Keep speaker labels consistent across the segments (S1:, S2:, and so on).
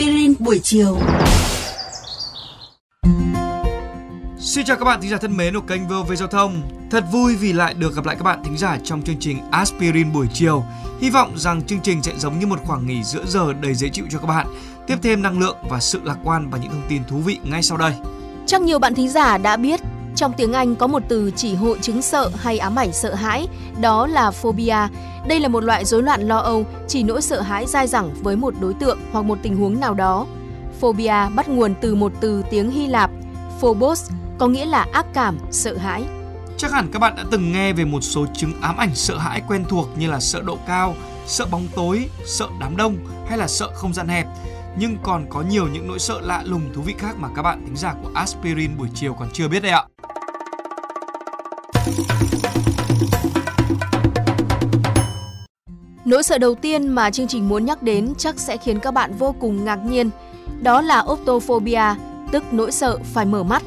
S1: aspirin buổi chiều.
S2: Xin chào các bạn thính giả thân mến của kênh VOV Giao thông. Thật vui vì lại được gặp lại các bạn thính giả trong chương trình Aspirin buổi chiều. Hy vọng rằng chương trình sẽ giống như một khoảng nghỉ giữa giờ đầy dễ chịu cho các bạn, tiếp thêm năng lượng và sự lạc quan và những thông tin thú vị ngay sau đây.
S3: Chắc nhiều bạn thính giả đã biết trong tiếng Anh có một từ chỉ hội chứng sợ hay ám ảnh sợ hãi, đó là phobia. Đây là một loại rối loạn lo âu, chỉ nỗi sợ hãi dai dẳng với một đối tượng hoặc một tình huống nào đó. Phobia bắt nguồn từ một từ tiếng Hy Lạp, phobos, có nghĩa là ác cảm, sợ hãi.
S2: Chắc hẳn các bạn đã từng nghe về một số chứng ám ảnh sợ hãi quen thuộc như là sợ độ cao, sợ bóng tối, sợ đám đông hay là sợ không gian hẹp. Nhưng còn có nhiều những nỗi sợ lạ lùng thú vị khác mà các bạn thính giả của Aspirin buổi chiều còn chưa biết đây ạ.
S3: Nỗi sợ đầu tiên mà chương trình muốn nhắc đến chắc sẽ khiến các bạn vô cùng ngạc nhiên. Đó là optophobia, tức nỗi sợ phải mở mắt.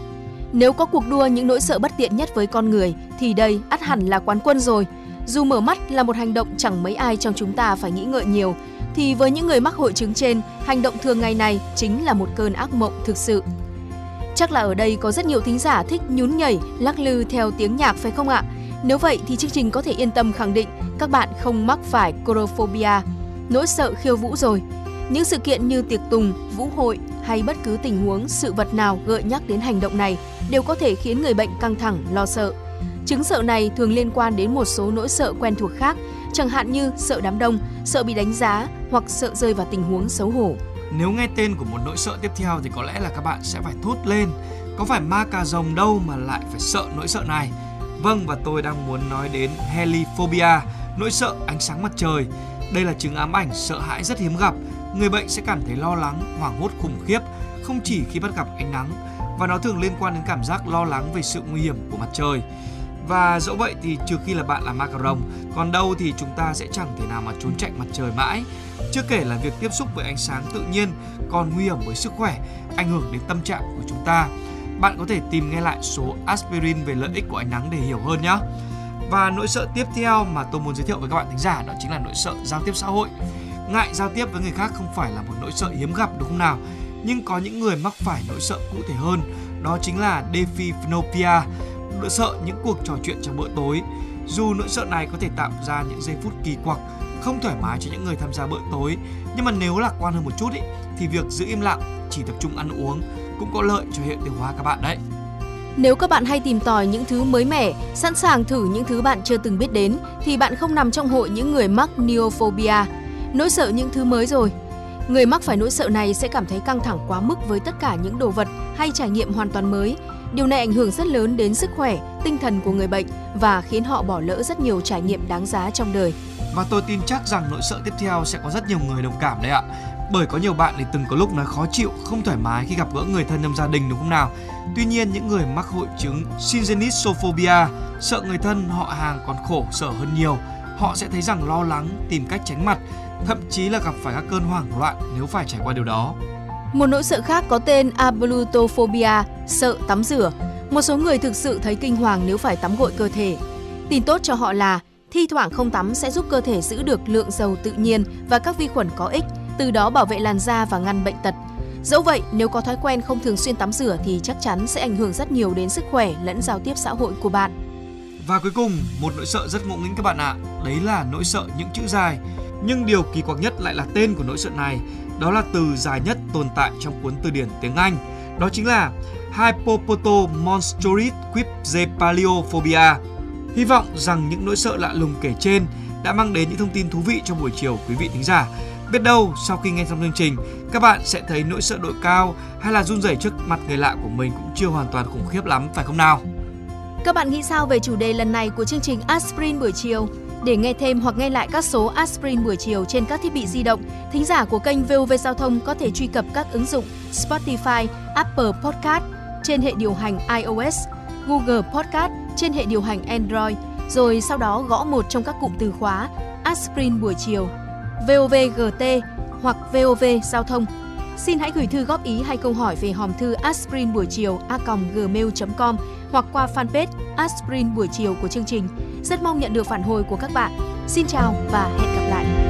S3: Nếu có cuộc đua những nỗi sợ bất tiện nhất với con người thì đây ắt hẳn là quán quân rồi. Dù mở mắt là một hành động chẳng mấy ai trong chúng ta phải nghĩ ngợi nhiều, thì với những người mắc hội chứng trên, hành động thường ngày này chính là một cơn ác mộng thực sự. Chắc là ở đây có rất nhiều thính giả thích nhún nhảy, lắc lư theo tiếng nhạc phải không ạ? Nếu vậy thì chương trình có thể yên tâm khẳng định các bạn không mắc phải chorophobia, nỗi sợ khiêu vũ rồi. Những sự kiện như tiệc tùng, vũ hội hay bất cứ tình huống, sự vật nào gợi nhắc đến hành động này đều có thể khiến người bệnh căng thẳng, lo sợ. Chứng sợ này thường liên quan đến một số nỗi sợ quen thuộc khác, chẳng hạn như sợ đám đông, sợ bị đánh giá hoặc sợ rơi vào tình huống xấu hổ.
S2: Nếu nghe tên của một nỗi sợ tiếp theo thì có lẽ là các bạn sẽ phải thốt lên. Có phải ma cà rồng đâu mà lại phải sợ nỗi sợ này? Vâng và tôi đang muốn nói đến heliphobia, nỗi sợ ánh sáng mặt trời. Đây là chứng ám ảnh sợ hãi rất hiếm gặp. Người bệnh sẽ cảm thấy lo lắng, hoảng hốt khủng khiếp, không chỉ khi bắt gặp ánh nắng và nó thường liên quan đến cảm giác lo lắng về sự nguy hiểm của mặt trời. Và dẫu vậy thì trừ khi là bạn là macaron, còn đâu thì chúng ta sẽ chẳng thể nào mà trốn chạy mặt trời mãi. Chưa kể là việc tiếp xúc với ánh sáng tự nhiên còn nguy hiểm với sức khỏe, ảnh hưởng đến tâm trạng của chúng ta. Bạn có thể tìm nghe lại số aspirin về lợi ích của ánh nắng để hiểu hơn nhé. Và nỗi sợ tiếp theo mà tôi muốn giới thiệu với các bạn thính giả đó chính là nỗi sợ giao tiếp xã hội. Ngại giao tiếp với người khác không phải là một nỗi sợ hiếm gặp đúng không nào? Nhưng có những người mắc phải nỗi sợ cụ thể hơn, đó chính là dephiphnopia, nỗi sợ những cuộc trò chuyện trong bữa tối. Dù nỗi sợ này có thể tạo ra những giây phút kỳ quặc, không thoải mái cho những người tham gia bữa tối, nhưng mà nếu lạc quan hơn một chút ý, thì việc giữ im lặng, chỉ tập trung ăn uống cũng có lợi cho hệ tiêu hóa các bạn đấy.
S3: Nếu các bạn hay tìm tòi những thứ mới mẻ, sẵn sàng thử những thứ bạn chưa từng biết đến, thì bạn không nằm trong hội những người mắc neophobia, nỗi sợ những thứ mới rồi. Người mắc phải nỗi sợ này sẽ cảm thấy căng thẳng quá mức với tất cả những đồ vật hay trải nghiệm hoàn toàn mới. Điều này ảnh hưởng rất lớn đến sức khỏe, tinh thần của người bệnh và khiến họ bỏ lỡ rất nhiều trải nghiệm đáng giá trong đời.
S2: Và tôi tin chắc rằng nỗi sợ tiếp theo sẽ có rất nhiều người đồng cảm đấy ạ. Bởi có nhiều bạn thì từng có lúc nói khó chịu, không thoải mái khi gặp gỡ người thân trong gia đình đúng không nào? Tuy nhiên những người mắc hội chứng syngenissophobia, sợ người thân họ hàng còn khổ sở hơn nhiều. Họ sẽ thấy rằng lo lắng, tìm cách tránh mặt, thậm chí là gặp phải các cơn hoảng loạn nếu phải trải qua điều đó.
S3: Một nỗi sợ khác có tên ablutophobia, sợ tắm rửa. Một số người thực sự thấy kinh hoàng nếu phải tắm gội cơ thể. Tin tốt cho họ là thi thoảng không tắm sẽ giúp cơ thể giữ được lượng dầu tự nhiên và các vi khuẩn có ích, từ đó bảo vệ làn da và ngăn bệnh tật. Dẫu vậy, nếu có thói quen không thường xuyên tắm rửa thì chắc chắn sẽ ảnh hưởng rất nhiều đến sức khỏe lẫn giao tiếp xã hội của bạn.
S2: Và cuối cùng, một nỗi sợ rất ngộ nghĩnh các bạn ạ, đấy là nỗi sợ những chữ dài. Nhưng điều kỳ quặc nhất lại là tên của nỗi sợ này, đó là từ dài nhất tồn tại trong cuốn từ điển tiếng Anh. Đó chính là Hypopotomonstrourid quipzepaliophobia. Hy vọng rằng những nỗi sợ lạ lùng kể trên đã mang đến những thông tin thú vị cho buổi chiều quý vị thính giả. Biết đâu sau khi nghe xong chương trình, các bạn sẽ thấy nỗi sợ độ cao hay là run rẩy trước mặt người lạ của mình cũng chưa hoàn toàn khủng khiếp lắm phải không nào?
S3: Các bạn nghĩ sao về chủ đề lần này của chương trình Aspirin buổi chiều? Để nghe thêm hoặc nghe lại các số Aspirin buổi chiều trên các thiết bị di động, thính giả của kênh VOV Giao thông có thể truy cập các ứng dụng Spotify, Apple Podcast trên hệ điều hành iOS, Google Podcast trên hệ điều hành Android, rồi sau đó gõ một trong các cụm từ khóa Aspirin buổi chiều, VOVGT hoặc VOV Giao thông. Xin hãy gửi thư góp ý hay câu hỏi về hòm thư aspirin buổi chiều a gmail.com hoặc qua fanpage aspirin buổi chiều của chương trình. Rất mong nhận được phản hồi của các bạn. Xin chào và hẹn gặp lại.